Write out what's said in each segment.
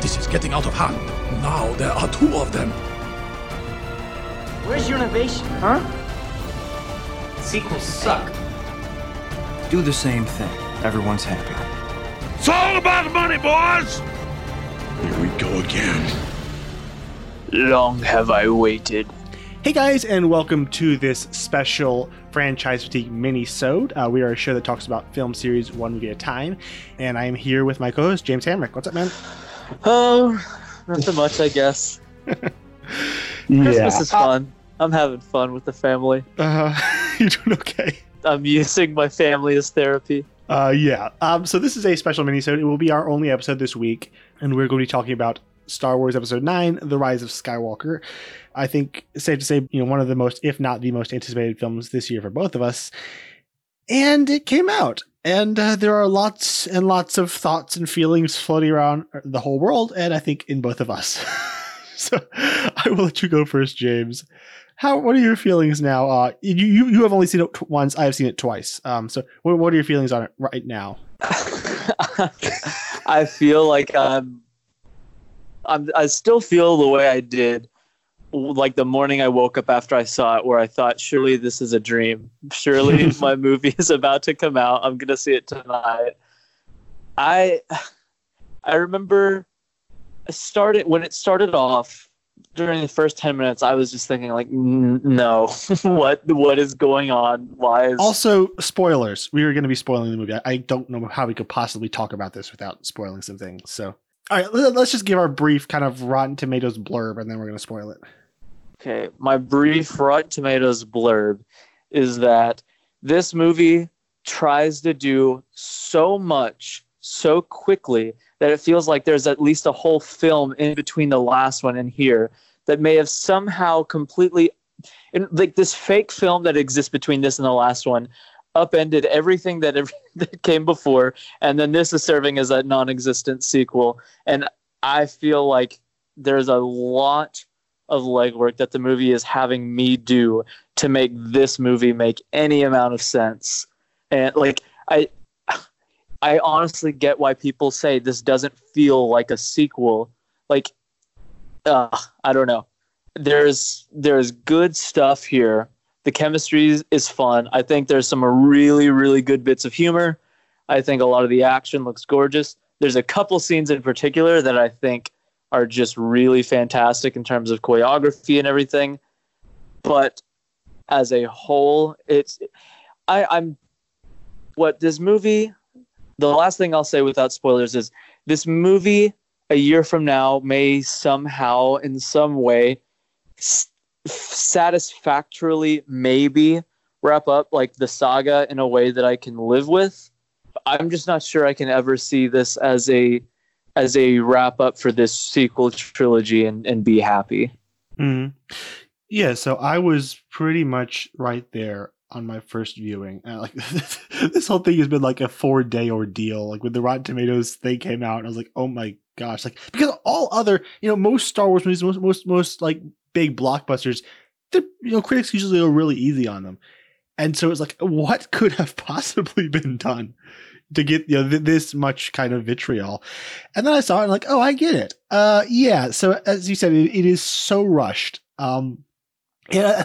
This is getting out of hand. Now there are two of them. Where's your innovation, huh? Sequels suck. Do the same thing. Everyone's happy. It's all about money, boys! Here we go again. Long have I waited. Hey guys, and welcome to this special franchise fatigue mini-sode. Uh, we are a show that talks about film series one movie at a time, and I am here with my co-host James Hamrick. What's up, man? Oh, nothing much, I guess. Christmas is fun. I'm having fun with the family. Uh, you doing okay? I'm using my family as therapy. Uh, yeah. Um, so this is a special mini-sode. It will be our only episode this week, and we're going to be talking about Star Wars Episode Nine: The Rise of Skywalker. I think safe to say, you know, one of the most, if not the most anticipated films this year for both of us. And it came out, and uh, there are lots and lots of thoughts and feelings floating around the whole world, and I think in both of us. so I will let you go first, James. How? What are your feelings now? Uh, you you, you have only seen it once. I have seen it twice. Um, so what, what are your feelings on it right now? I feel like I'm, I'm. I still feel the way I did, like the morning I woke up after I saw it, where I thought, surely this is a dream. Surely my movie is about to come out. I'm gonna see it tonight. I, I remember, I started when it started off during the first 10 minutes i was just thinking like no what what is going on why is Also, spoilers. We are going to be spoiling the movie. I, I don't know how we could possibly talk about this without spoiling some things. So, all right, let's just give our brief kind of Rotten Tomatoes blurb, and then we're going to spoil it. Okay my brief rotten tomatoes blurb is that this movie tries to do so much so quickly that it feels like there's at least a whole film in between the last one and here that may have somehow completely like this fake film that exists between this and the last one upended everything that, ev- that came before and then this is serving as a non-existent sequel and i feel like there's a lot of legwork that the movie is having me do to make this movie make any amount of sense. And like i i honestly get why people say this doesn't feel like a sequel. Like uh, i don't know. There's there's good stuff here. The chemistry is, is fun. I think there's some really really good bits of humor. I think a lot of the action looks gorgeous. There's a couple scenes in particular that i think are just really fantastic in terms of choreography and everything but as a whole it's i i'm what this movie the last thing i'll say without spoilers is this movie a year from now may somehow in some way s- satisfactorily maybe wrap up like the saga in a way that I can live with. I'm just not sure I can ever see this as a as a wrap up for this sequel trilogy and, and be happy. Mm-hmm. Yeah, so I was pretty much right there on my first viewing. Uh, like this whole thing has been like a four day ordeal. Like when the Rotten Tomatoes thing came out, I was like, oh my gosh! Like because all other, you know, most Star Wars movies, most most most like big blockbusters, you know critics usually go really easy on them, and so it's like, what could have possibly been done? To get you know th- this much kind of vitriol, and then I saw it and like, oh, I get it. Uh, yeah. So as you said, it, it is so rushed. Um, yeah,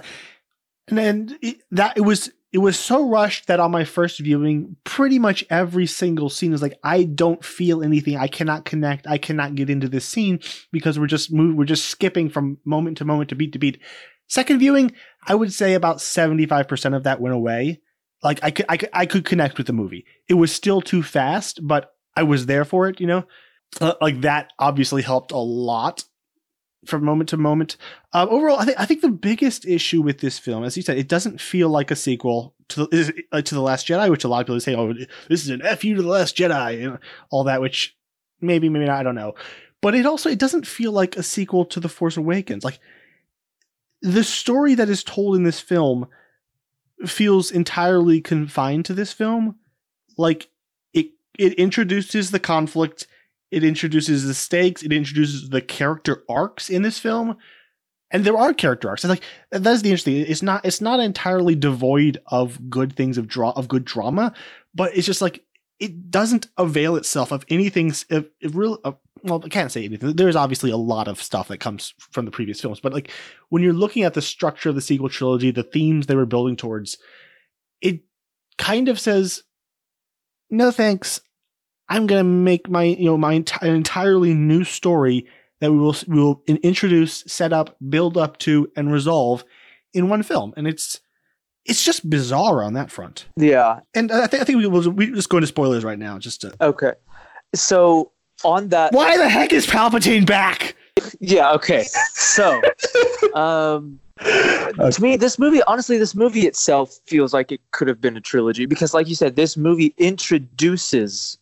and then it, that it was it was so rushed that on my first viewing, pretty much every single scene was like, I don't feel anything. I cannot connect. I cannot get into this scene because we're just move, we're just skipping from moment to moment to beat to beat. Second viewing, I would say about seventy five percent of that went away. Like I could, I could, I could connect with the movie. It was still too fast, but I was there for it. You know, uh, like that obviously helped a lot from moment to moment. Uh, overall, I think I think the biggest issue with this film, as you said, it doesn't feel like a sequel to the, uh, to the Last Jedi, which a lot of people say, "Oh, this is an fu to the Last Jedi," and all that. Which maybe, maybe not. I don't know. But it also it doesn't feel like a sequel to the Force Awakens. Like the story that is told in this film feels entirely confined to this film. Like it it introduces the conflict it introduces the stakes it introduces the character arcs in this film. And there are character arcs. And like that's the interesting it's not it's not entirely devoid of good things of draw of good drama but it's just like it doesn't avail itself of anything of, of real of, well, I can't say anything. There's obviously a lot of stuff that comes from the previous films, but like when you're looking at the structure of the sequel trilogy, the themes they were building towards, it kind of says, "No thanks, I'm gonna make my you know my enti- an entirely new story that we will we will introduce, set up, build up to, and resolve in one film." And it's it's just bizarre on that front. Yeah. And I, th- I think we will we just going to spoilers right now, just to. Okay. So on that. Why the heck is Palpatine back? Yeah. Okay. So, um, to me, this movie, honestly, this movie itself feels like it could have been a trilogy because, like you said, this movie introduces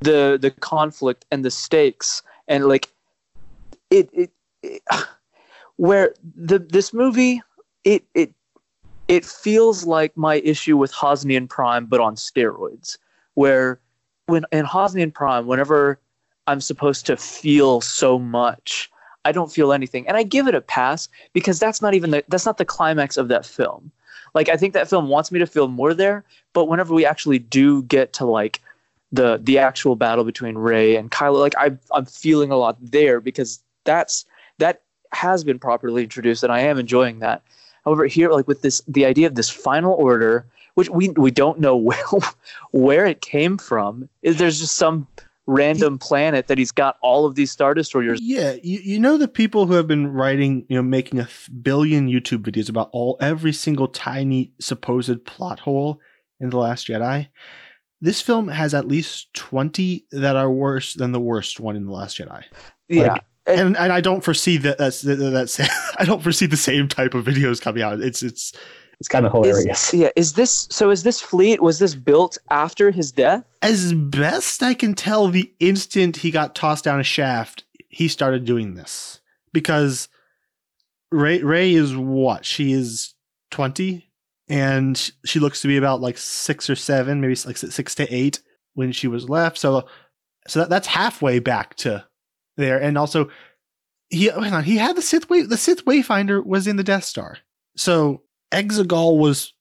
the the conflict and the stakes, and like it it, it where the this movie it it it feels like my issue with Hosnian Prime, but on steroids, where when in Hosnian Prime, whenever I'm supposed to feel so much, I don't feel anything, and I give it a pass because that's not even the that's not the climax of that film. Like I think that film wants me to feel more there, but whenever we actually do get to like the the actual battle between Rey and Kylo, like I I'm feeling a lot there because that's that has been properly introduced, and I am enjoying that. However, here, like with this, the idea of this final order, which we we don't know where where it came from, is there's just some random planet that he's got all of these star destroyers. Yeah, you, you know the people who have been writing, you know, making a billion YouTube videos about all every single tiny supposed plot hole in the Last Jedi. This film has at least twenty that are worse than the worst one in the Last Jedi. Yeah. Like, and and I don't foresee that that's that's I don't foresee the same type of videos coming out. It's it's It's kind of hilarious. Is, yeah, is this so? Is this fleet was this built after his death? as best I can tell. The instant he got tossed down a shaft, he started doing this because Rey Rey is what she is twenty, and she looks to be about like six or seven, maybe like six to eight when she was left. So so that, that's halfway back to there, and also he oh, hang on, he had the Sith way the Sith Wayfinder was in the Death Star, so Exegol was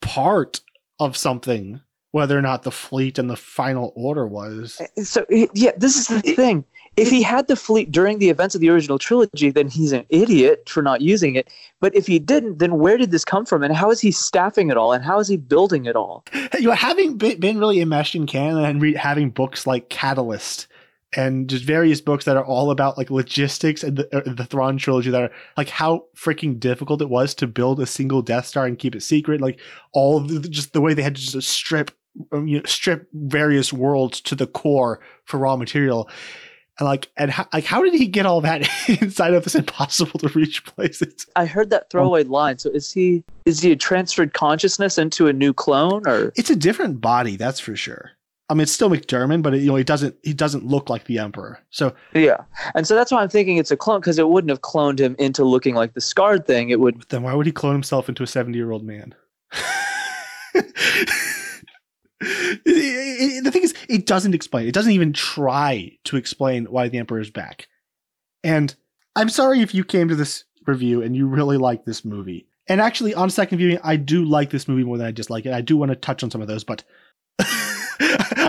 part of something, whether or not the fleet and the final order was. Uh, so yeah, this is the thing. If he had the fleet during the events of the original trilogy, then he's an idiot for not using it. But if he didn't, then where did this come from? And how is he staffing it all? And how is he building it all? You know, having been, been really enmeshed in canon and re- having books like Catalyst and just various books that are all about like logistics and the, uh, the Thrawn trilogy that are like how freaking difficult it was to build a single Death Star and keep it secret. Like all the, just the way they had to just strip, um, you know, strip various worlds to the core for raw material. And like, and how, like, how did he get all that inside of this impossible to reach places? I heard that throwaway line. So is he is he a transferred consciousness into a new clone or? It's a different body, that's for sure. I mean, it's still McDiarmid, but it, you know, he doesn't he doesn't look like the Emperor. So Yeah, and so that's why I'm thinking it's a clone because it wouldn't have cloned him into looking like the scarred thing. It would. then why would he clone himself into a seventy year old man? The thing is, it doesn't explain. It doesn't even try to explain why the Emperor is back. And I'm sorry if you came to this review and you really like this movie. And actually, on second viewing, I do like this movie more than I dislike it. I do want to touch on some of those, but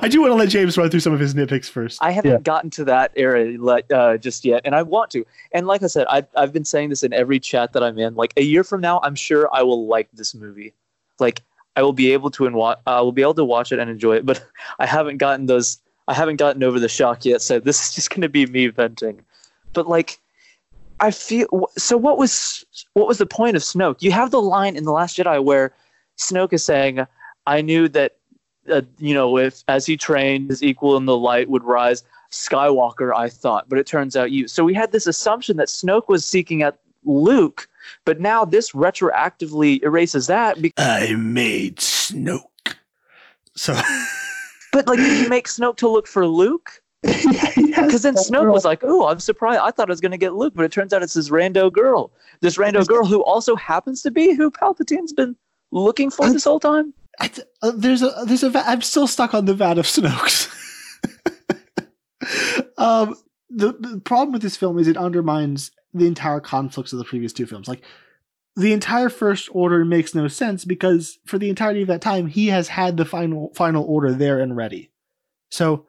I do want to let James run through some of his nitpicks first. I haven't Yeah. gotten to that era uh, just yet, and I want to. And like I said, I've I've been saying this in every chat that I'm in. Like a year from now, I'm sure I will like this movie. Like I will be able to and wa- I will be able to watch it and enjoy it. But I haven't gotten those. I haven't gotten over the shock yet. So this is just going to be me venting. But like, I feel. So what was what was the point of Snoke? You have the line in the Last Jedi where Snoke is saying, "I knew that." Uh, you know, if as he trained, his equal in the light would rise. Skywalker, I thought, but it turns out you. So we had this assumption that Snoke was seeking out Luke, but now this retroactively erases that. Because, I made Snoke. So but like, did you make Snoke to look for Luke? Because then Snoke was like, "Oh, I'm surprised. I thought I was going to get Luke, but it turns out it's this rando girl. This rando girl who also happens to be who Palpatine's been looking for this whole time." I uh, there's a there's a I'm still stuck on the vat of Snokes. um, the, the problem with this film is it undermines the entire conflicts of the previous two films. Like the entire First Order makes no sense because for the entirety of that time he has had the final final order there and ready. So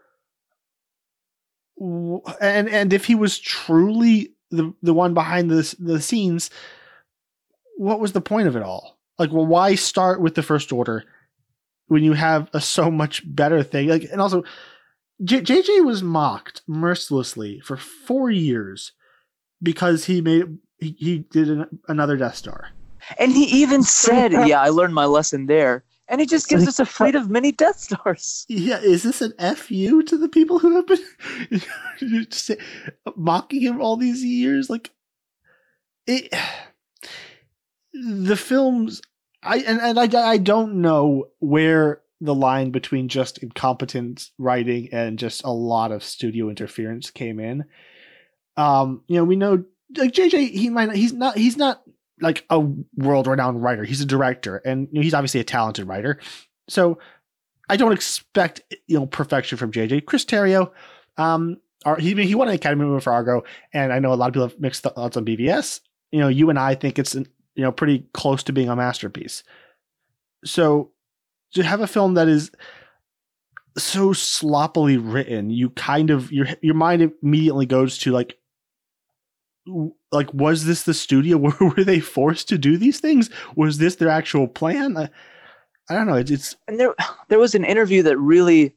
and and if he was truly the the one behind the the scenes, what was the point of it all? Like, well, why start with the First Order when you have a so much better thing? Like, and also, J- JJ was mocked mercilessly for four years because he made he, he did an, another Death Star. And he even said, "Yeah, I learned my lesson there." And he just gives us a fleet of mini Death Stars. Yeah, is this an fu to the people who have been mocking him all these years? Like, it, the films, I and, and I I don't know where the line between just incompetent writing and just a lot of studio interference came in. Um, you know, we know like JJ, he might not, he's not he's not like a world renowned writer. He's a director, and you know, he's obviously a talented writer. So I don't expect you know perfection from JJ. Chris Terrio, um, are, he he won an Academy Award for Argo, and I know a lot of people have mixed thoughts on BVS. You know, you and I think it's you know pretty close to being a masterpiece. So to have a film that is so sloppily written, you kind of your your mind immediately goes to like like was this the studio? Were, were they forced to do these things? Was this their actual plan? I, I don't know. It's, it's And there, there was an interview that really,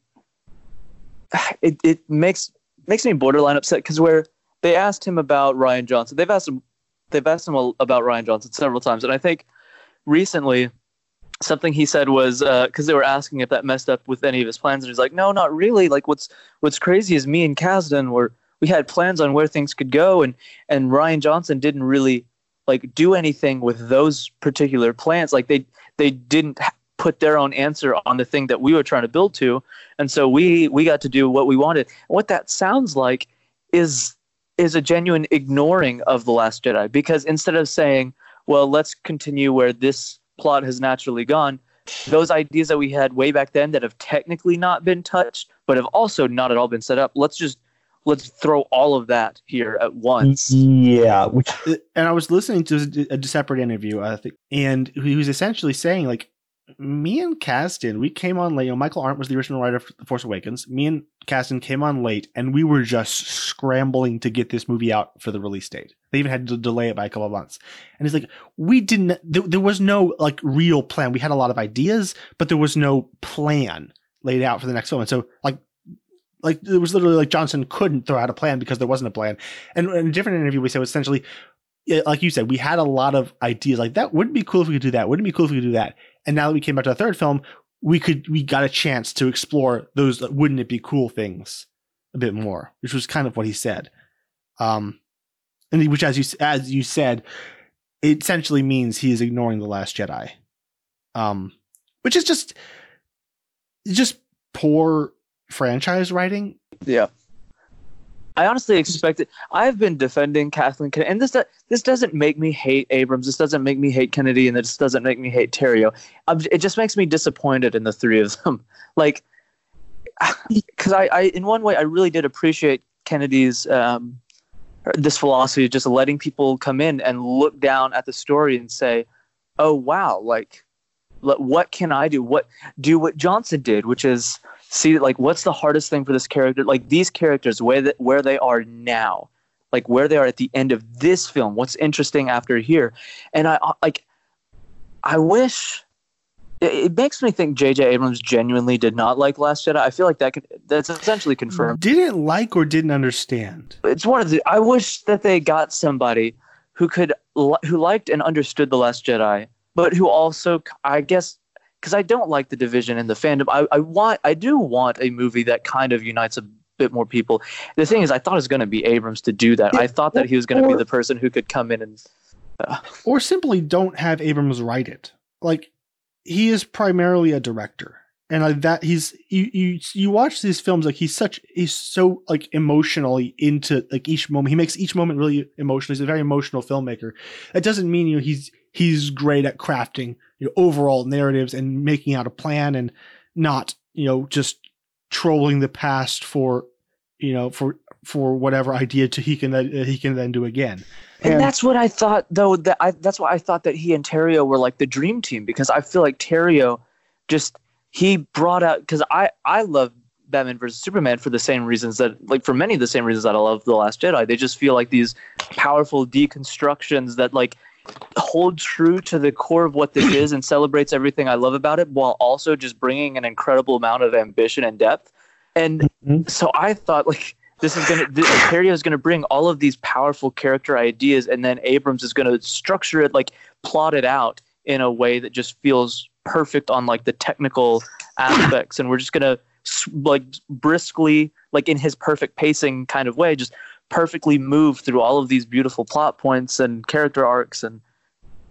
it, it makes makes me borderline upset because where they asked him about Rian Johnson, they've asked him, they've asked him about Rian Johnson several times, and I think recently something he said was uh, because they were asking if that messed up with any of his plans, and he's like, no, not really. Like what's what's crazy is me and Kasdan were we had plans on where things could go, and and Rian Johnson didn't really like do anything with those particular plans. Like they they didn't put their own answer on the thing that we were trying to build to, and so we we got to do what we wanted. What that sounds like is is a genuine ignoring of the Last Jedi because instead of saying, well, let's continue where this plot has naturally gone. Those ideas that we had way back then that have technically not been touched, but have also not at all been set up. Let's just let's throw all of that here at once. Yeah, which and i was listening to a separate interview i think and he was essentially saying like me and Kasdan, we came on late. You know, Michael Arndt was the original writer of The Force Awakens. Me and Kasdan came on late, and we were just scrambling to get this movie out for the release date. They even had to delay it by a couple of months. And he's like, we didn't. There, there was no like real plan. We had a lot of ideas, but there was no plan laid out for the next film. And so, like, like it was literally like Johnson couldn't throw out a plan because there wasn't a plan. And in a different interview, we said essentially, like you said, we had a lot of ideas. Like that wouldn't be cool if we could do that. Wouldn't it be cool if we could do that. And now that we came back to the third film, we could we got a chance to explore those wouldn't it be cool things a bit more, which was kind of what he said. Um, and which, as you as you said, it essentially means he is ignoring the Last Jedi. Um, which is just just poor franchise writing. Yeah. I honestly expected. I've been defending Kathleen Kennedy, and this this doesn't make me hate Abrams. This doesn't make me hate Kennedy, and this doesn't make me hate Terrio. It just makes me disappointed in the three of them. Like, because I, I, in one way, I really did appreciate Kennedy's um, this philosophy of just letting people come in and look down at the story and say, "Oh wow, like, what can I do? What do what Johnson did, which is." See like what's the hardest thing for this character? Like these characters where the, where they are now like where they are at the end of this film what's interesting after here? And i like i wish it, it makes me think jj abrams genuinely did not like last jedi. I feel like that could that's essentially confirmed. Didn't like or didn't understand. it's one of the i wish that they got somebody who could who liked and understood the last jedi but who also i guess because i don't like the division in the fandom I, I want i do want a movie that kind of unites a bit more people the thing is i thought it was going to be abrams to do that i thought that he was going to be the person who could come in and uh, or simply don't have Abrams write it. Like he is primarily a director, and like that he's you you you watch these films like he's such he's so like emotionally into like each moment. He makes each moment really emotional. He's a very emotional filmmaker. That doesn't mean you know he's he's great at crafting you know overall narratives and making out a plan and not you know just trolling the past for you know for for whatever idea to he can then uh, he can then do again. And, that's what I thought, though. That I, that's why I thought that he and Terrio were like the dream team because I feel like Terrio just he brought out because I I love Batman versus Superman for the same reasons that, like, for many of the same reasons that I love The Last Jedi. They just feel like these powerful deconstructions that, like, hold true to the core of what this is and celebrates everything I love about it while also just bringing an incredible amount of ambition and depth. And Mhm. so I thought, like, this is gonna, this, Terrio is gonna bring all of these powerful character ideas, and then Abrams is gonna structure it, like, plot it out in a way that just feels perfect on like the technical aspects, and we're just gonna like briskly, like in his perfect pacing kind of way, just perfectly move through all of these beautiful plot points and character arcs, and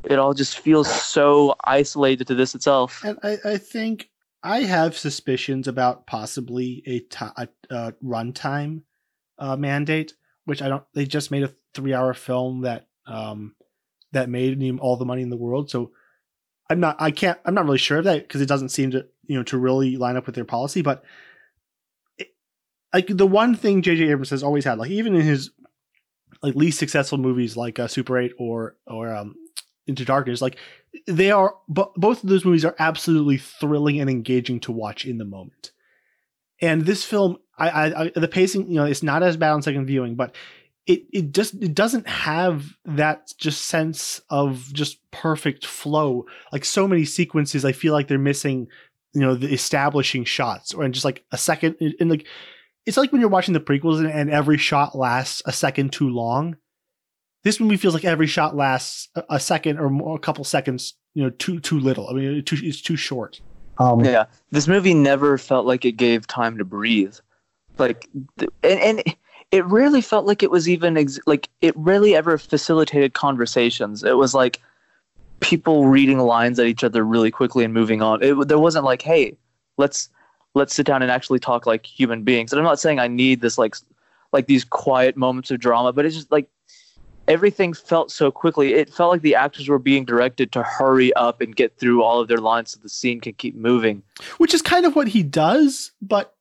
it all just feels so isolated to this itself. And I, I think I have suspicions about possibly a, ti a, a runtime uh, mandate, which I don't. They just made a three-hour film that um, that made him all the money in the world. So I'm not. I can't. I'm not really sure of that because it doesn't seem to you know to really line up with their policy. But like the one thing J.J. Abrams has always had, like even in his like least successful movies like uh, Super Eight or or um, Into Darkness, like they are bo- both of those movies are absolutely thrilling and engaging to watch in the moment. And this film, I, I, I the pacing, you know, it's not as bad on second viewing, but it it just it doesn't have that just sense of just perfect flow. Like so many sequences, I feel like they're missing, you know, the establishing shots or and just like a second and like it's like when you're watching the prequels and, and every shot lasts a second too long. This movie feels like every shot lasts a, a second or more, a couple seconds, you know, too too little. I mean, too, it's too short. Um, Yeah, this movie never felt like it gave time to breathe. Like, and and it really felt like it was even ex- like it really ever facilitated conversations. It was like people reading lines at each other really quickly and moving on. It there wasn't like, hey, let's let's sit down and actually talk like human beings. And I'm not saying I need this like like these quiet moments of drama, but it's just like everything felt so quickly. It felt like the actors were being directed to hurry up and get through all of their lines so the scene can keep moving. which is kind of what he does, but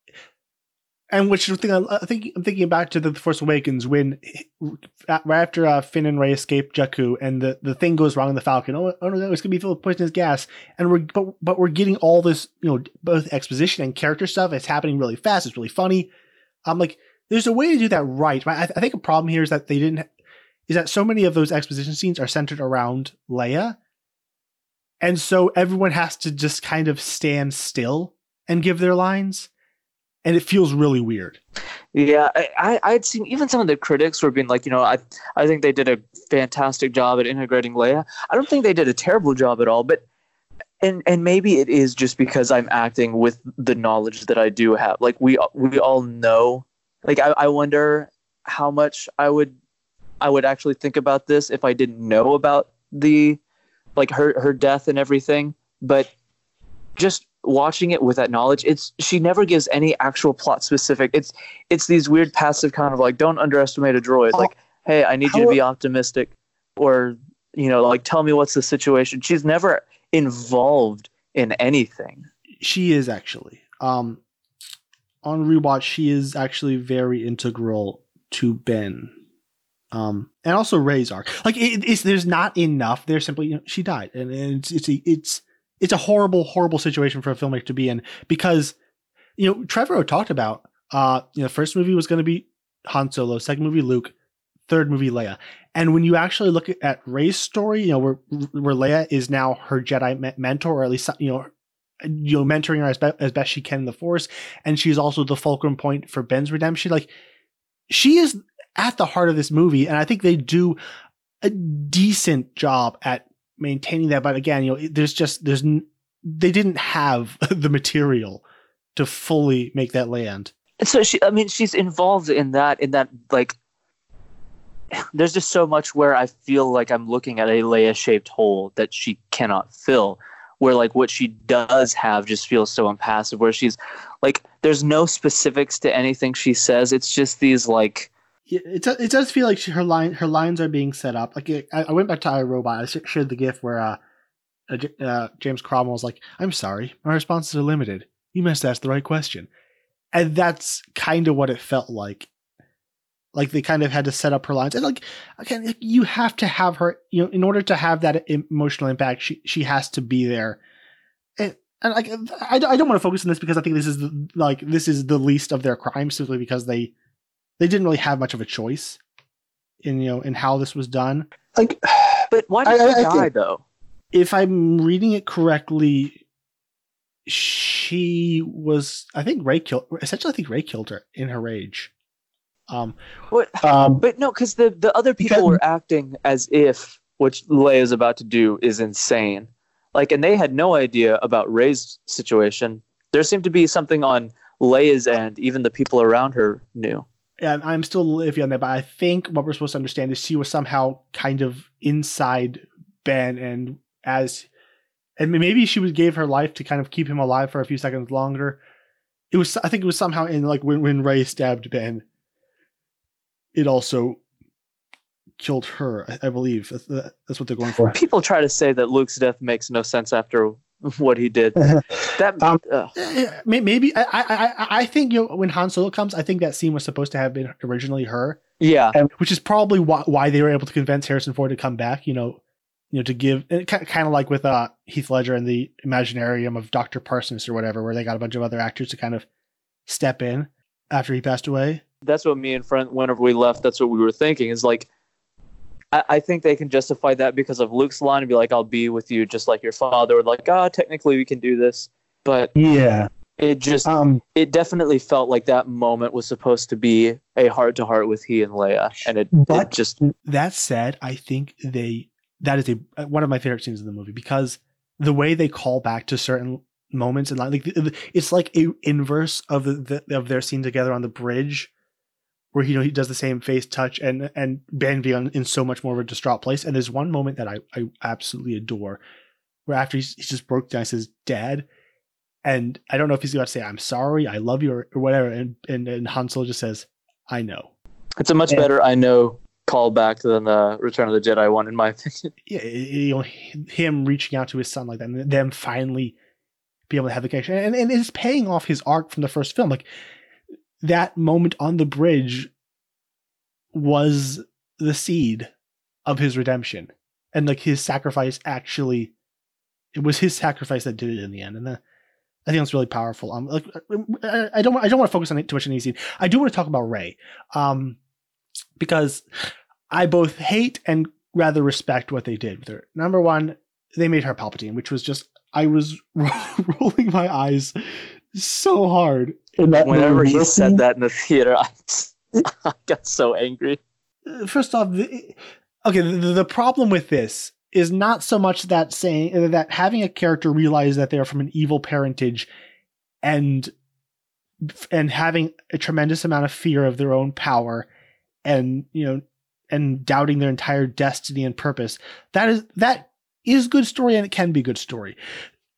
and which thing I, I think I'm thinking back to the Force Awakens when right after uh, Finn and Rey escape Jakku and the, the thing goes wrong in the Falcon. Oh, oh no, it's gonna be filled with poisonous gas, and we're but but we're getting all this you know both exposition and character stuff. It's happening really fast. It's really funny. I'm like, there's a way to do that right. I, I think a problem here is that they didn't. Is that so many of those exposition scenes are centered around Leia, and so everyone has to just kind of stand still and give their lines, and it feels really weird. Yeah, I, I'd seen even some of the critics were being like, you know, I I think they did a fantastic job at integrating Leia. I don't think they did a terrible job at all, but and and maybe it is just because I'm acting with the knowledge that I do have. Like we we all know. Like I, I wonder how much I would I would actually think about this if I didn't know about the like her her death and everything. But just watching it with that knowledge, it's she never gives any actual plot specific. It's it's these weird passive kind of like don't underestimate a droid. How- like, hey, I need you to be optimistic, or you know, like tell me what's the situation. She's never involved in anything. She is actually. Um, on rewatch, she is actually very integral to Ben. Um, and also Rey's arc. Like it, it's there's not enough. There's simply you know, she died, and, and it's it's it's it's a horrible horrible situation for a filmmaker to be in because you know Trevorrow talked about uh you know first movie was going to be Han Solo, second movie Luke, third movie Leia. And when you actually look at, Rey's story, you know where where Leia is now her Jedi me- mentor, or at least you know you know mentoring her as, be- as best she can in the Force, and she's also the fulcrum point for Ben's redemption. Like she is at the heart of this movie, and I think they do a decent job at maintaining that. But again, you know, there's just there's they didn't have the material to fully make that land. And so she, I mean, she's involved in that. In that, like, there's just so much where I feel like I'm looking at a Leia-shaped hole that she cannot fill. Where like what she does have just feels so impassive. Where she's like, there's no specifics to anything she says. It's just these like. It it does feel like she, her line her lines are being set up. Like I, I went back to iRobot. I sh- shared the GIF where uh, uh, uh, James Cromwell was like, "I'm sorry, my responses are limited. You must ask the right question," and that's kind of what it felt like. Like they kind of had to set up her lines, and like again, like, you have to have her. You know, in order to have that emotional impact, she she has to be there. And and like I, I don't want to focus on this because I think this is the, like this is the least of their crimes simply because they they didn't really have much of a choice in you know in how this was done. Like, but why did I- she I die think- though? if I'm reading it correctly, she was I think Rey killed essentially I think Rey killed her in her rage. Um, What? um But no, because the the other people Because- were acting as if what Leia is about to do is insane. Like, and they had no idea about Rey's situation. There seemed to be something on Leia's end. Even the people around her knew. And I'm still iffy on that, but I think what we're supposed to understand is she was somehow kind of inside Ben, and as and maybe she would gave her life to kind of keep him alive for a few seconds longer. It was, I think, it was somehow in like when when Rey stabbed Ben, it also killed her. I, I believe that's, that's what they're going for. People try to say that Luke's death makes no sense after what he did. That Um. Eh, may- Maybe I, I I think you know, when Han Solo comes, I think that scene was supposed to have been originally her. yeah, which is probably why, why they were able to convince Harrison Ford to come back. You know, you know to give kind of like with uh, Heath Ledger and the Imaginarium of Doctor Parsons or whatever, where they got a bunch of other actors to kind of step in after he passed away. that's what me and friend whenever we left that's what we were thinking is like I, think they can justify that because of luke's line and be like i'll be with you just like your father or like ah technically we can do this but Yeah. it just Um. it definitely felt like that moment was supposed to be a heart to heart with he and leia and it, it just That said, I think they that is a one of my favorite scenes in the movie because the way they call back to certain moments and like it's like a inverse of the, of their scene together on the bridge where you know he does the same face touch and and Ben being on- in so much more of a distraught place and there's one moment that I I absolutely adore where after he's, he's just broke down he says dad and I don't know if he's about to say I'm sorry I love you or, or whatever. And and and Han Solo just says I know. It's a much Yeah. better i know callback than the return of the jedi one in my opinion. Yeah, you know, him reaching out to his son like that, and them finally be able to have the connection, and, and it's paying off his arc from the first film. Like that moment on the bridge was the seed of his redemption, and like his sacrifice actually, it was his sacrifice that did it in the end, and that, I think that's really powerful. Um, like I, don't, I don't want to focus on it too much in the scene. I do want to talk about Rey, um, because I both hate and rather respect what they did with her. Number one, they made her Palpatine, which was just I was rolling my eyes so hard. In that whenever he said that in the theater i, I got so angry Uh, First off, the, okay, the, the problem with this is not so much that saying uh, that having a character realize that they're from an evil parentage and and having a tremendous amount of fear of their own power and you know and doubting their entire destiny and purpose that is that is good story and it can be good story.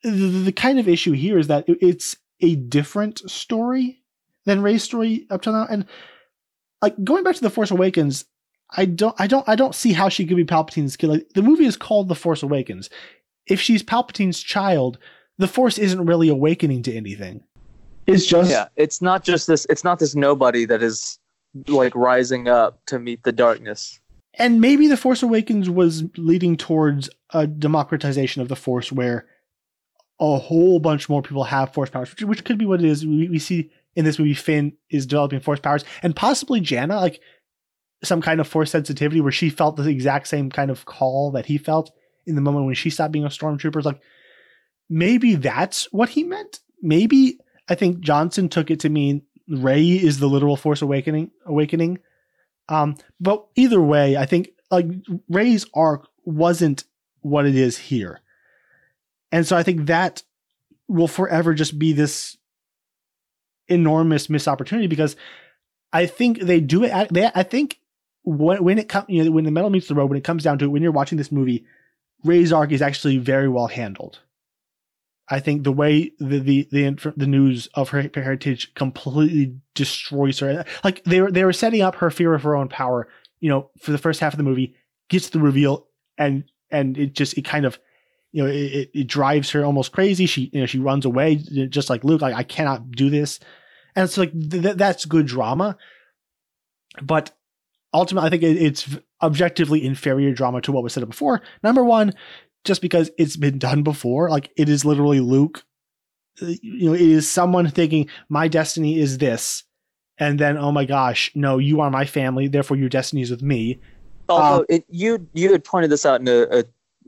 The, the kind of issue here is that it's a different story than rey's story up till now. And like going back to the force awakens i don't i don't i don't see how she could be palpatine's kid like the movie is called the force awakens. If she's palpatine's child the force isn't really awakening to anything. It's just yeah it's not just this it's not this nobody that is like rising up to meet the darkness. And maybe the force awakens was leading towards a democratization of the force where a whole bunch more people have force powers which, which could be what it is. We, we see in this movie finn is developing force powers and possibly jannah like some kind of force sensitivity where she felt the exact same kind of call that he felt in the moment when she stopped being a stormtrooper like maybe that's what he meant maybe i think johnson took it to mean rey is the literal force awakening awakening um, but either way, I think like Rey's arc wasn't what it is here. And so I think that will forever just be this enormous missed opportunity because I think they do it. They, I think when, when it comes, you know, when the metal meets the road, when it comes down to it, when you're watching this movie, Rey's arc is actually very well handled. I think the way the the the, the news of her heritage completely destroys her. Like they were they were setting up her fear of her own power. You know, for the first half of the movie, gets the reveal, and and it just it kind of, you know, it, it, drives her almost crazy. She you know she runs away just like Luke. Like I cannot do this, and it's like th- that's good drama, but ultimately I think it's objectively inferior drama to what was said before. Number one, just because it's been done before. Like it is literally Luke uh, you know, it is someone thinking my destiny is this, and then oh my gosh, no, you are my family, therefore your destiny is with me. Although Um, it, you you had pointed this out in a, a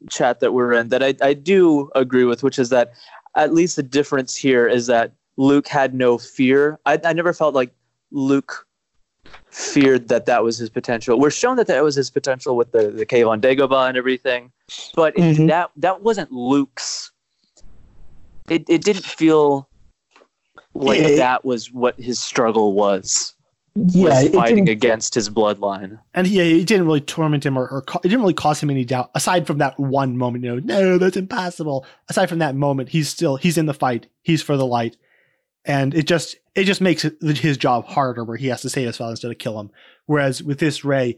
chat that we're in that I, I do agree with, which is that at least the difference here is that Luke had no fear. I, I never felt like Luke feared that that was his potential. We're shown that that was his potential with the the cave on Dagobah and everything, but it, Mhm. that that wasn't Luke's. It it didn't feel like It- that was what his struggle was. Yeah, was fighting against his bloodline. And yeah, it didn't really torment him or, or it didn't really cause him any doubt. Aside from that one moment, you know, no, that's impossible. Aside from that moment, he's still he's in the fight. He's for the light, and it just it just makes his job harder where he has to save his father instead of kill him. Whereas with this Rey,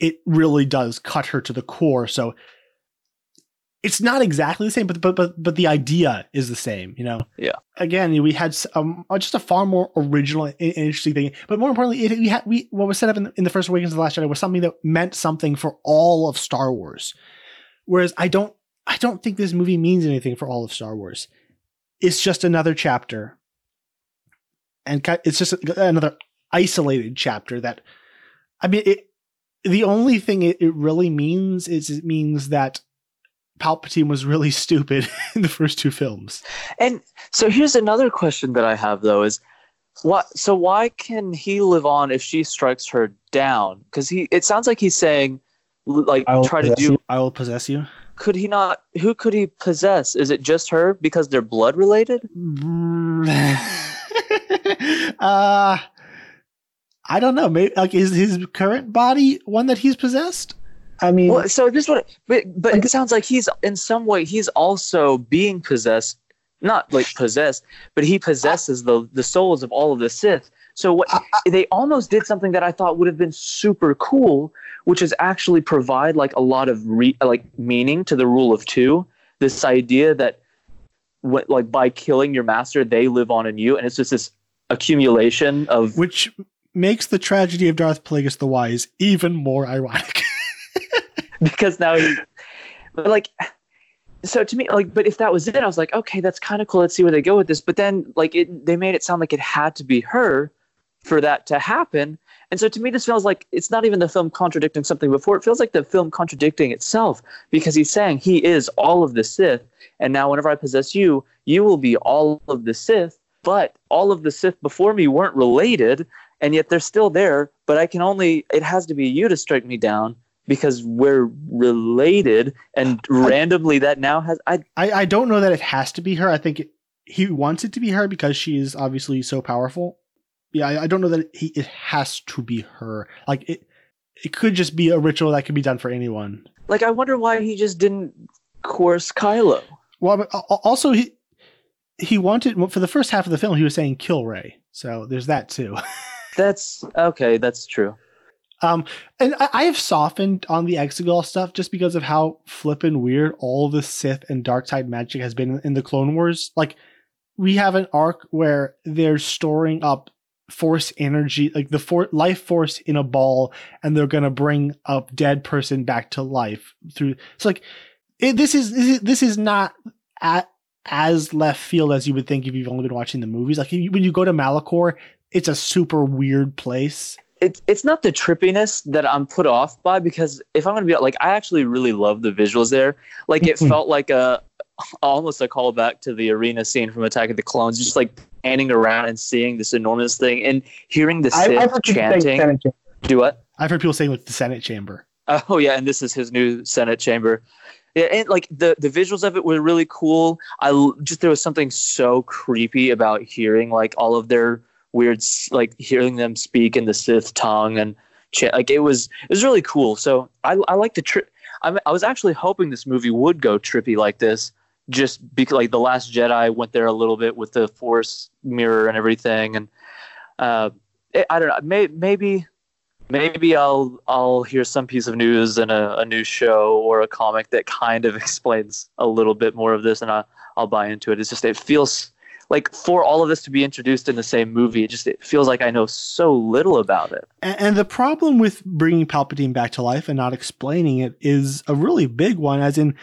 it really does cut her to the core. So it's not exactly the same, but but but but the idea is the same. You know. Yeah. Again, we had um, just a far more original and and interesting thing, but more importantly, it, we had we what was set up in the, in the Force Awakens of the Last Jedi was something that meant something for all of Star Wars. Whereas I don't I don't think this movie means anything for all of Star Wars. It's just another chapter, and it's just another isolated chapter that I mean it. The only thing it, it really means is it means that Palpatine was really stupid in the first two films. And so here's another question that I have though is what so why can he live on if she strikes her down? Cuz he it sounds like he's saying like try to do you. I will possess you. could he not who could he possess? Is it just her because they're blood related? uh I don't know. Maybe like is his current body one that he's possessed? I mean, Well, so this what but, but it sounds like he's in some way he's also being possessed not like possessed, but he possesses the the souls of all of the Sith. So what they almost did something that I thought would have been super cool, which is actually provide like a lot of re, like meaning to the rule of two. This idea that what like by killing your master, they live on in you, and it's just this accumulation of Which makes the tragedy of Darth Plagueis the Wise even more ironic. because now he but like so to me like but if that was it i was like okay that's kind of cool. Let's see where they go with this. But then like it they made it sound like it had to be her for that to happen and so to me this feels like it's not even the film contradicting something before. It feels like the film contradicting itself because he's saying he is all of the sith. And now whenever i possess you you will be all of the sith. But all of the sith before me weren't related and yet they're still there. But i can only it has to be you to strike me down because we're related. And randomly that now has I I, I don't know that it has to be her. I think it, he wants it to be her because she is obviously so powerful. Yeah, I, I don't know that it, he, it has to be her. Like it, it could just be a ritual that could be done for anyone. like I wonder why he just didn't course Kylo. Well, but also he he wanted for the first half of the film. He was saying kill Rey, so there's that too. That's okay, that's true. Um, and I, I have softened on the Exegol stuff just because of how flippin' weird all the Sith and dark side magic has been in the Clone Wars. Like, we have an arc where they're storing up force energy, like the for- life force in a ball, and they're gonna bring a dead person back to life through. It's like it, this is this is this is not at as left field as you would think if you've only been watching the movies. Like when you go to Malachor, it's a super weird place. It's it's not the trippiness that I'm put off by because if I'm gonna be like I actually really love the visuals there. Like it Mhm. felt like a almost a callback to the arena scene from Attack of the Clones, just like panning around and seeing this enormous thing and hearing the Sith I've heard chanting. Do what? I've heard people saying like the Senate chamber. Oh yeah, and this is his new Senate chamber. Yeah, and like the the visuals of it were really cool. I just there was something so creepy about hearing like all of their weird like hearing them speak in the Sith tongue and cha- like it was it was really cool. So I I like the trip. I I was actually hoping this movie would go trippy like this, just because like the Last Jedi went there a little bit with the Force mirror and everything, and uh, it, I don't know. May, maybe maybe I'll I'll hear some piece of news in a, a new show or a comic that kind of explains a little bit more of this, and I, I'll buy into it. It's just it feels like for all of this to be introduced in the same movie, it just it feels like I know so little about it. And, and the problem with bringing Palpatine back to life and not explaining it is a really big one, as in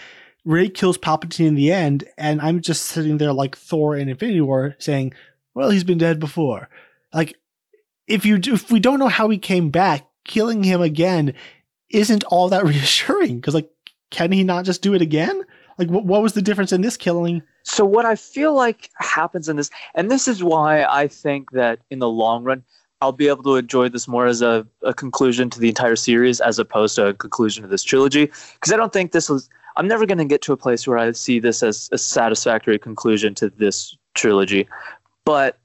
Rey kills Palpatine in the end, and I'm just sitting there like Thor in Infinity War saying, "Well, he's been dead before." Like, if you do, if we don't know how he came back, killing him again isn't all that reassuring because, like, can he not just do it again? Like, what, what was the difference in this killing? So what I feel like happens in this, and this is why I think that in the long run, I'll be able to enjoy this more as a, a conclusion to the entire series as opposed to a conclusion to this trilogy. Because I don't think this was. I'm never going to get to a place where I see this as a satisfactory conclusion to this trilogy. But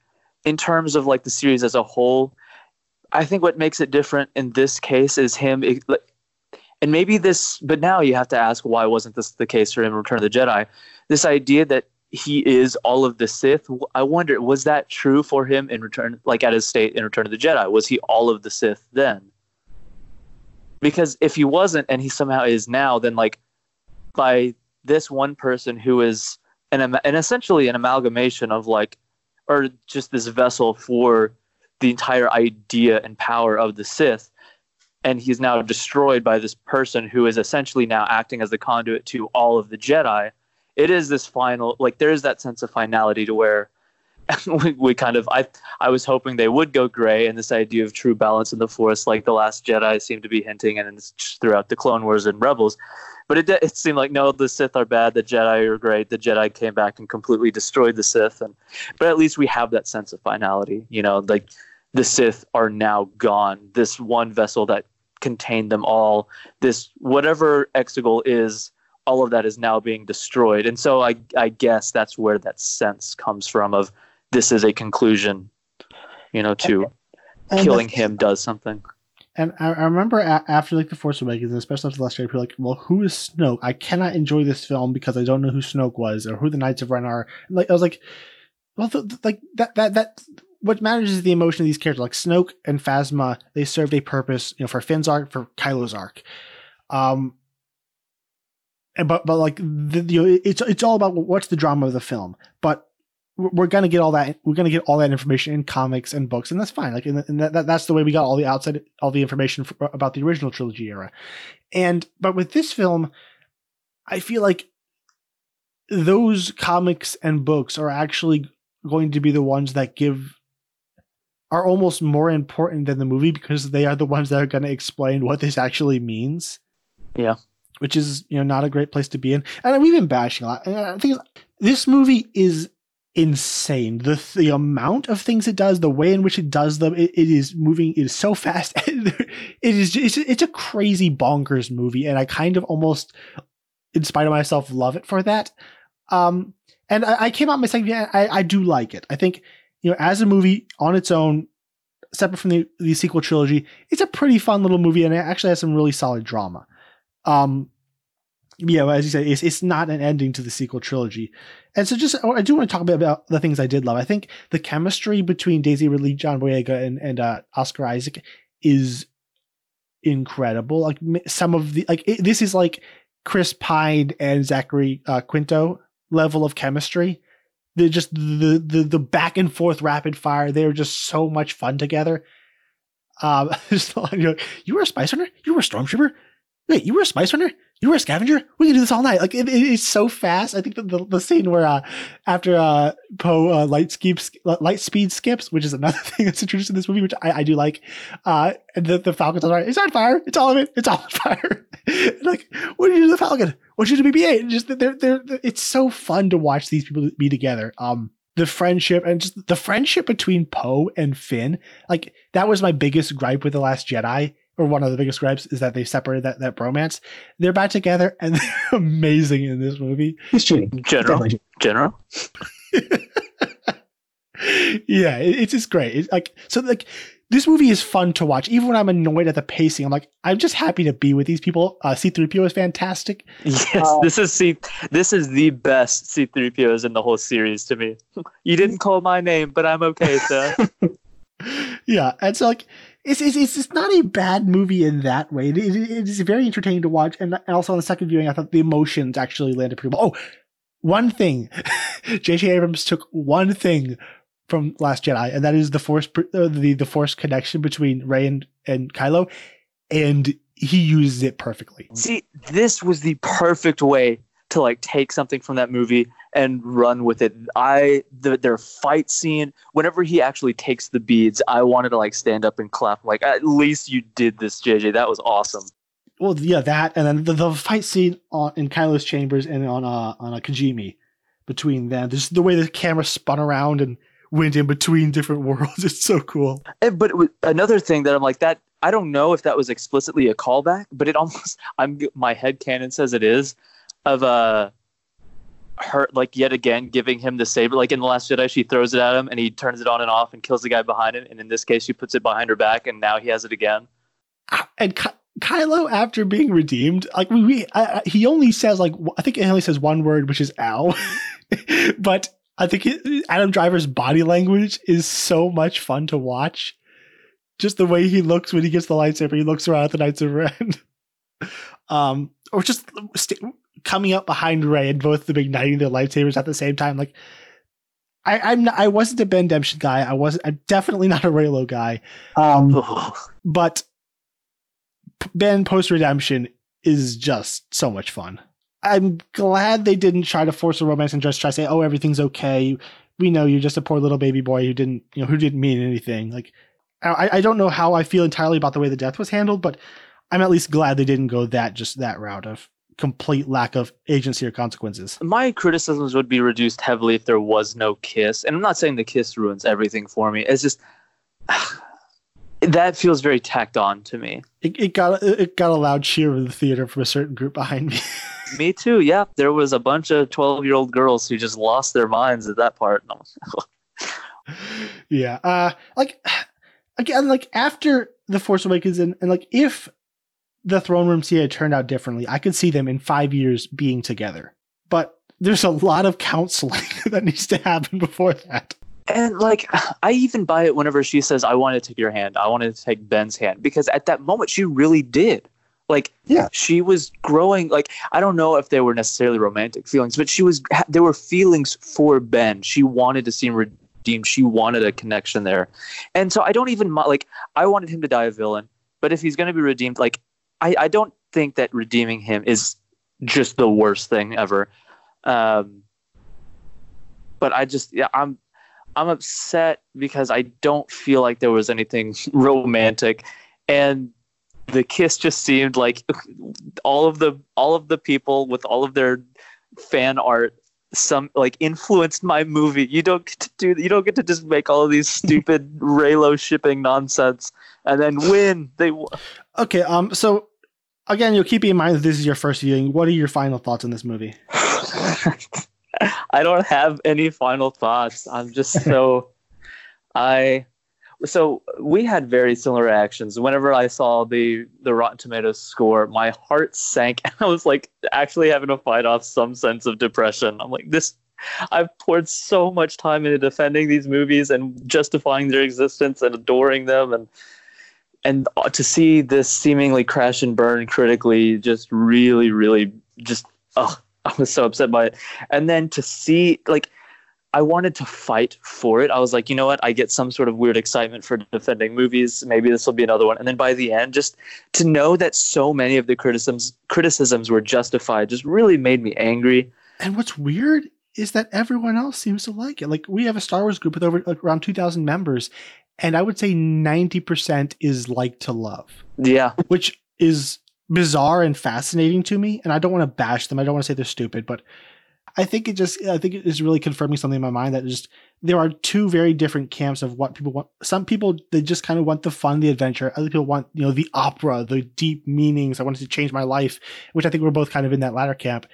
in terms of like the series as a whole, I think what makes it different in this case is him. And maybe this, but now you have to ask why wasn't this the case for him in Return of the Jedi? This idea that he is all of the Sith. I wonder, was that true for him in Return, like at his state in Return of the Jedi? Was he all of the Sith then? Because if he wasn't, and he somehow is now, then like by this one person who is an, an essentially an amalgamation of like, or just this vessel for the entire idea and power of the Sith, and he's now destroyed by this person who is essentially now acting as the conduit to all of the Jedi. It is this final like there is that sense of finality to where we, kind of I I was hoping they would go gray and this idea of true balance in the force like the last Jedi seemed to be hinting and throughout the Clone Wars and Rebels, but it it seemed like no the Sith are bad the Jedi are great the Jedi came back and completely destroyed the Sith and but at least we have that sense of finality you know like the Sith are now gone this one vessel that contained them all this whatever Exegol is all of that is now being destroyed. And so I, I guess that's where that sense comes from of this is a conclusion, you know, to and killing him does something. And I, I remember a- after like the Force Awakens, especially after the last Jedi, people were like, well, who is Snoke? I cannot enjoy this film because I don't know who Snoke was or who the Knights of Ren are. And, like I was like, well, the, the, like that that that what matters is the emotion of these characters. Like Snoke and Phasma, they served a purpose, you know, for Finn's arc, for Kylo's arc. Um, but but like the, you know, it's it's all about what's the drama of the film. But we're gonna get all that we're gonna get all that information in comics and books, and that's fine. Like, and, and that, that's the way we got all the outside all the information for, about the original trilogy era. And but with this film, I feel like those comics and books are actually going to be the ones that give are almost more important than the movie because they are the ones that are going to explain what this actually means. Yeah which is you know not a great place to be in. And we've been bashing a lot. and I think this movie is insane. The the amount of things it does, the way in which it does them, it, it is moving. It is so fast. it is it's, it's a crazy bonkers movie, and I kind of almost, in spite of myself, love it for that. Um, and I, I came out my second. I I do like it. I think you know as a movie on its own. Separate from the, the sequel trilogy, it's a pretty fun little movie, and it actually has some really solid drama. Um, yeah, as you said, it's, it's not an ending to the sequel trilogy. And so just, I do want to talk a bit about the things I did love. I think the chemistry between Daisy Ridley, John Boyega, and, and uh, Oscar Isaac is incredible. Like some of the, like, it, this is like Chris Pine and Zachary uh, Quinto level of chemistry. They're just the, the, the back and forth rapid fire. They're just so much fun together. Um, just, you, know, you were a spice runner? You were a stormtrooper? wait, you were a spice runner? You were a scavenger? We can do this all night. Like it, it, it's so fast. I think the, the, the scene where uh, after uh, Poe uh, light skips, light speed skips, which is another thing that's introduced in this movie, which I, I do like. Uh, and the, the Falcon's on fire. It's on fire. It's all of it. It's all on fire. like, what did you do to the Falcon? What did you do to BB-8? Just they're, they're, they're, it's so fun to watch these people be together. Um, the friendship and just the friendship between Poe and Finn, like that was my biggest gripe with the Last Jedi or one of the biggest gripes is that they separated that, that bromance. They're back together and they're amazing in this movie. Who's cheating? General. General. yeah, it, it's just great. It's like so like this movie is fun to watch. Even when I'm annoyed at the pacing, I'm like, I'm just happy to be with these people. Uh, C3PO is fantastic. Yes, uh, this is C. This is the best C3POs in the whole series to me. You didn't call my name, but I'm okay, sir. yeah, and so like it's, it's, it's not a bad movie in that way. It, it, it is very entertaining to watch. And also on the second viewing, I thought the emotions actually landed pretty well. Oh, one thing. J.J. Abrams took one thing from Last Jedi, and that is the force, uh, the, the force connection between Rey and, and Kylo. And he uses it perfectly. See, this was the perfect way to like take something from that movie and run with it. I the, their fight scene, whenever he actually takes the beads, I wanted to like stand up and clap. Like at least you did this, JJ. That was awesome. Well, yeah, that and then the, the fight scene on in Kylo's chambers and on uh on a Kijimi between them. Just the way the camera spun around and went in between different worlds. It's so cool. And, but another thing that I'm like that I don't know if that was explicitly a callback, but it almost I'm my head canon says it is of uh her like yet again giving him the saber. Like in the last jedi she throws it at him and he turns it on and off and kills the guy behind him. And in this case she puts it behind her back and now he has it again. And Ky- kylo after being redeemed like we, we I, he only says like i think he only says one word which is ow. But i think it, adam driver's body language is so much fun to watch. Just the way he looks when he gets the lightsaber he looks around at the knights of ren. Um or just st- coming up behind Rey and both of them igniting their lightsabers at the same time. Like, I, I'm not, I wasn't a Ben Demption guy. I wasn't. I'm definitely not a Reylo guy. Um, but Ben post redemption is just so much fun. I'm glad they didn't try to force a romance and just try to say, "Oh, everything's okay." We know you're just a poor little baby boy who didn't, you know, who didn't mean anything. Like, I, I don't know how I feel entirely about the way the death was handled, but I'm at least glad they didn't go that just that route of complete lack of agency or consequences. My criticisms would be reduced heavily if there was no kiss. And I'm not saying the kiss ruins everything for me. It's just that feels very tacked on to me. It, it got it got a loud cheer in the theater from a certain group behind me. me too. Yeah, there was a bunch of 12 year old girls who just lost their minds at that part. yeah, uh, like again, like after the Force Awakens, and, and like if the throne room scene had turned out differently, I could see them in five years being together. But there's a lot of counseling that needs to happen before that. And like, I even buy it whenever she says, I want to take your hand. I wanted to take Ben's hand. Because at that moment, she really did. Like, yeah, she was growing. Like, I don't know if they were necessarily romantic feelings, but she was, there were feelings for Ben. She wanted to see him redeemed. She wanted a connection there. And so I don't even, like, I wanted him to die a villain. But if he's going to be redeemed, like, I, I don't think that redeeming him is just the worst thing ever. Um, but I just yeah I'm I'm upset because I don't feel like there was anything romantic, and the kiss just seemed like all of the all of the people with all of their fan art some like influenced my movie. You don't get to do you don't get to just make all of these stupid Reylo shipping nonsense and then win. They okay. Um. So again, you'll keep in mind that this is your first viewing. What are your final thoughts on this movie? I don't have any final thoughts. I'm just so I so we had very similar reactions. Whenever I saw the the Rotten Tomatoes score, my heart sank, and I was like actually having to fight off some sense of depression. I'm like, this. I've poured so much time into defending these movies and justifying their existence and adoring them, and and uh, to see this seemingly crash and burn critically just really really just oh i was so upset by it and then to see like i wanted to fight for it i was like you know what i get some sort of weird excitement for defending movies maybe this will be another one and then by the end just to know that so many of the criticisms criticisms were justified just really made me angry and what's weird is that everyone else seems to like it. Like we have a Star Wars group with over like, around 2000 members and I would say 90% is like to love. Yeah. Which is bizarre and fascinating to me. And I don't want to bash them. I don't want to say they're stupid, but I think it just, I think it is really confirming something in my mind that just, there are two very different camps of what people want. Some people, they just kind of want the fun, the adventure. Other people want, you know, the opera, the deep meanings. I wanted to change my life, which I think we're both kind of in that latter camp.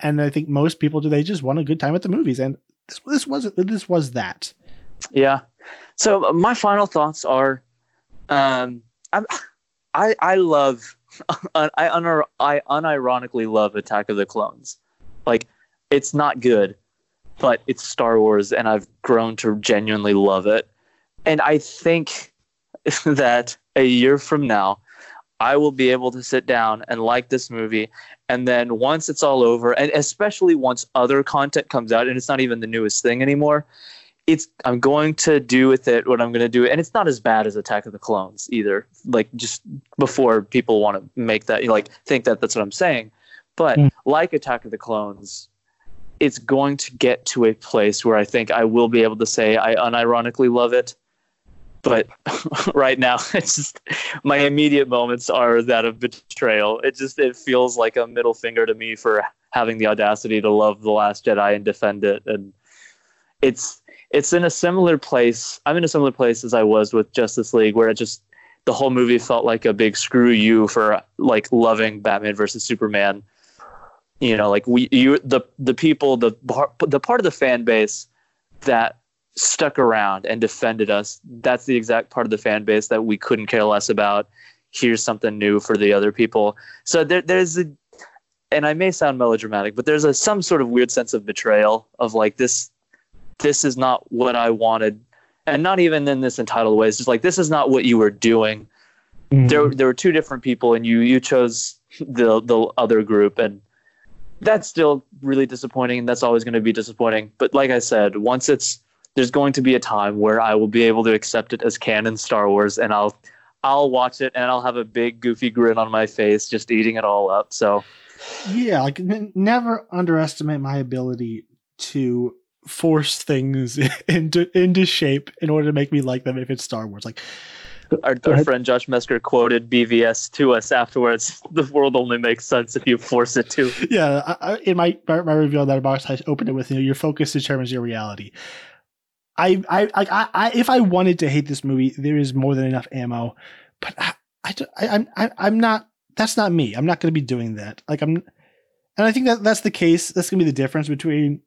And I think most people do, they just want a good time at the movies. And this, this was, this was that. Yeah. So uh, my final thoughts are, um, I'm, I I love, I un- I unironically love Attack of the Clones. Like, it's not good, but it's Star Wars, and I've grown to genuinely love it. And I think that a year from now, I will be able to sit down and like this movie. And then once it's all over, and especially once other content comes out, and it's not even the newest thing anymore, it's I'm going to do with it what I'm going to do, and it's not as bad as Attack of the Clones either. Like just before people want to make that like think that that's what I'm saying, But Mm. like Attack of the Clones, it's going to get to a place where I think I will be able to say I unironically love it. But right now, it's just my immediate moments are that of betrayal. It just it feels like a middle finger to me for having the audacity to love the Last Jedi and defend it, and it's it's in a similar place. I'm in a similar place as I was with Justice League, where it just the whole movie felt like a big screw you for like loving Batman versus Superman. You know, like we you the the people the the part of the fan base that stuck around and defended us. That's the exact part of the fan base that we couldn't care less about. Here's something new for the other people. So there, there's a, and I may sound melodramatic, but there's a some sort of weird sense of betrayal of like this. This is not what I wanted, and not even in this entitled way. It's just like this is not what you were doing. Mm-hmm. There, there were two different people, and you you chose the the other group, and that's still really disappointing. And that's always going to be disappointing. But like I said, once it's there's going to be a time where I will be able to accept it as canon Star Wars, and I'll I'll watch it and I'll have a big goofy grin on my face, just eating it all up. So Yeah, like n- never underestimate my ability to force things into into shape in order to make me like them if it's Star Wars. Like our, our friend Josh Mesker quoted BVS to us afterwards. The world only makes sense if you force it to. yeah, I, I, in my, my my review on that box, I opened it with you know your focus determines your reality. I I I, I if I wanted to hate this movie, there is more than enough ammo, but I, I, I I'm I, I'm not. That's not me. I'm not going to be doing that. Like I'm, and I think that that's the case. That's going to be the difference between.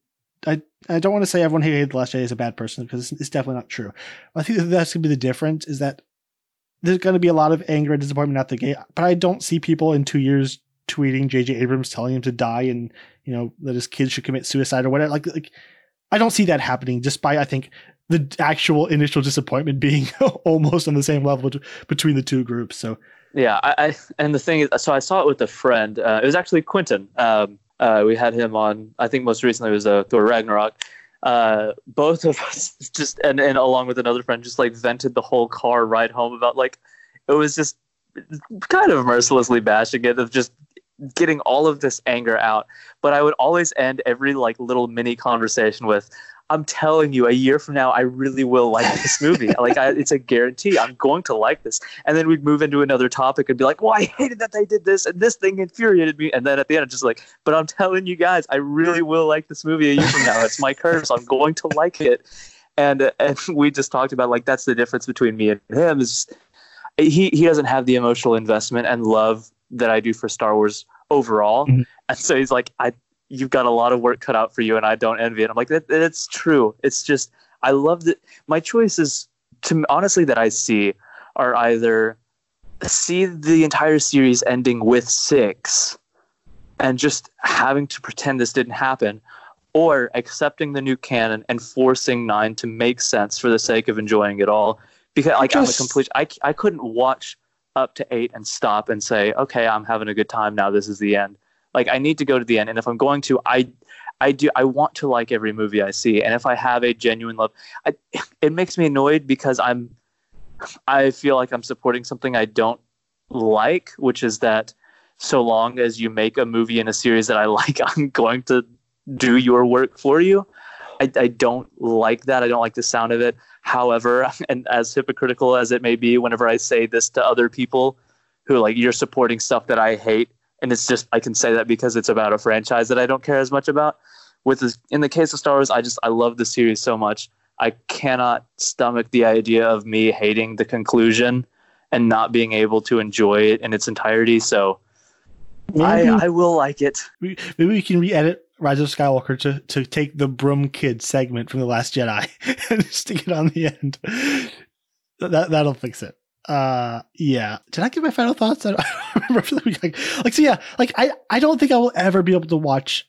I I don't want to say everyone who hated the Last Jedi is a bad person because it's, it's definitely not true. I think that that's going to be the difference. Is that there's going to be a lot of anger and disappointment at the gate, but I don't see people in two years tweeting J.J. Abrams telling him to die and you know that his kids should commit suicide or whatever. Like, like I don't see that happening. Despite I think the actual initial disappointment being almost on the same level bet- between the two groups. So Yeah, I, I and the thing is, so I saw it with a friend. Uh, it was actually Quentin. Um, uh, we had him on. I think most recently it was uh, Thor Ragnarok. Uh, both of us just and, and along with another friend just like vented the whole car ride home about like it was just kind of mercilessly bashing it of just getting all of this anger out. But I would always end every like little mini conversation with, "I'm telling you, a year from now, I really will like this movie. like, I, it's a guarantee. I'm going to like this." And then we'd move into another topic and be like, "Well, I hated that they did this, and this thing infuriated me." And then at the end, I'm just like, "But I'm telling you guys, I really will like this movie a year from now. It's my curse. I'm going to like it." And uh, and we just talked about like that's the difference between me and him is he he doesn't have the emotional investment and love that I do for Star Wars overall. Mhm. And so he's like, I you've got a lot of work cut out for you, and I don't envy it. I'm like, that, it's true. It's just I love that my choices to honestly that I see are either see the entire series ending with six and just having to pretend this didn't happen or accepting the new canon and forcing nine to make sense for the sake of enjoying it all because like i'm a complete I, I couldn't watch up to eight and stop and say okay i'm having a good time now this is the end like i need to go to the end and if i'm going to i i do i want to like every movie i see and if i have a genuine love I, it makes me annoyed because i'm i feel like i'm supporting something i don't like which is that so long as you make a movie in a series that i like i'm going to do your work for you. I, I don't like that. I don't like the sound of it. However and as hypocritical as it may be whenever i say this to other people who like you're supporting stuff that i hate and it's just i can say that because it's about a franchise that i don't care as much about with this, in the case of star wars i just i love the series so much i cannot stomach the idea of me hating the conclusion and not being able to enjoy it in its entirety so I, I will like it maybe we can re-edit Rise of Skywalker to, to take the Broom Kid segment from the Last Jedi and stick it on the end. That that'll fix it. Uh, yeah. Did I give my final thoughts? I don't remember. Like, like, so yeah. Like, I I don't think I will ever be able to watch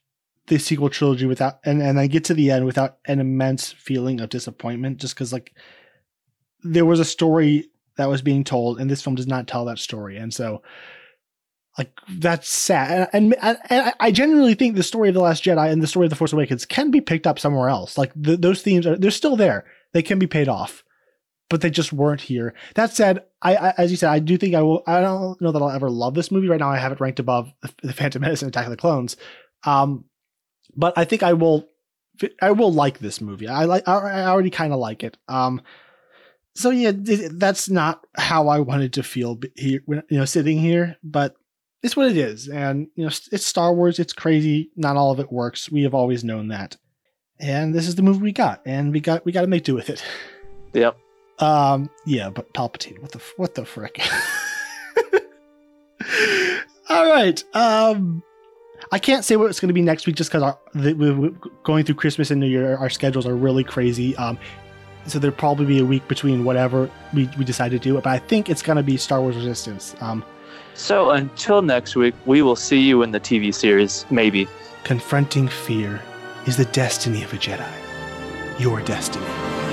the sequel trilogy without and and I get to the end without an immense feeling of disappointment, just because like there was a story that was being told, and this film does not tell that story, and so like that's sad and, and, and i genuinely think the story of the last jedi and the story of the force awakens can be picked up somewhere else like the, those themes are they're still there they can be paid off but they just weren't here that said I, I, as you said, I do think I will. I don't know that I'll ever love this movie. Right now, I have it ranked above the Phantom Menace and Attack of the Clones. Um, but I think I will. I will like this movie. I like. I already kind of like it. Um, so yeah, that's not how I wanted to feel here. You know, sitting here, but it's what it is, and you know, it's Star Wars. It's crazy. Not all of it works. We have always known that, and this is the movie we got, and we got we got to make do with it. Yep. Um. Yeah, but Palpatine. What the what the frick? all right. Um. I can't say what it's going to be next week just because we're going through Christmas and New Year. Our schedules are really crazy. Um, so there'll probably be a week between whatever we, we decide to do. But I think it's going to be Star Wars Resistance. Um, so until next week, we will see you in the TV series, maybe. Confronting fear is the destiny of a Jedi. Your destiny.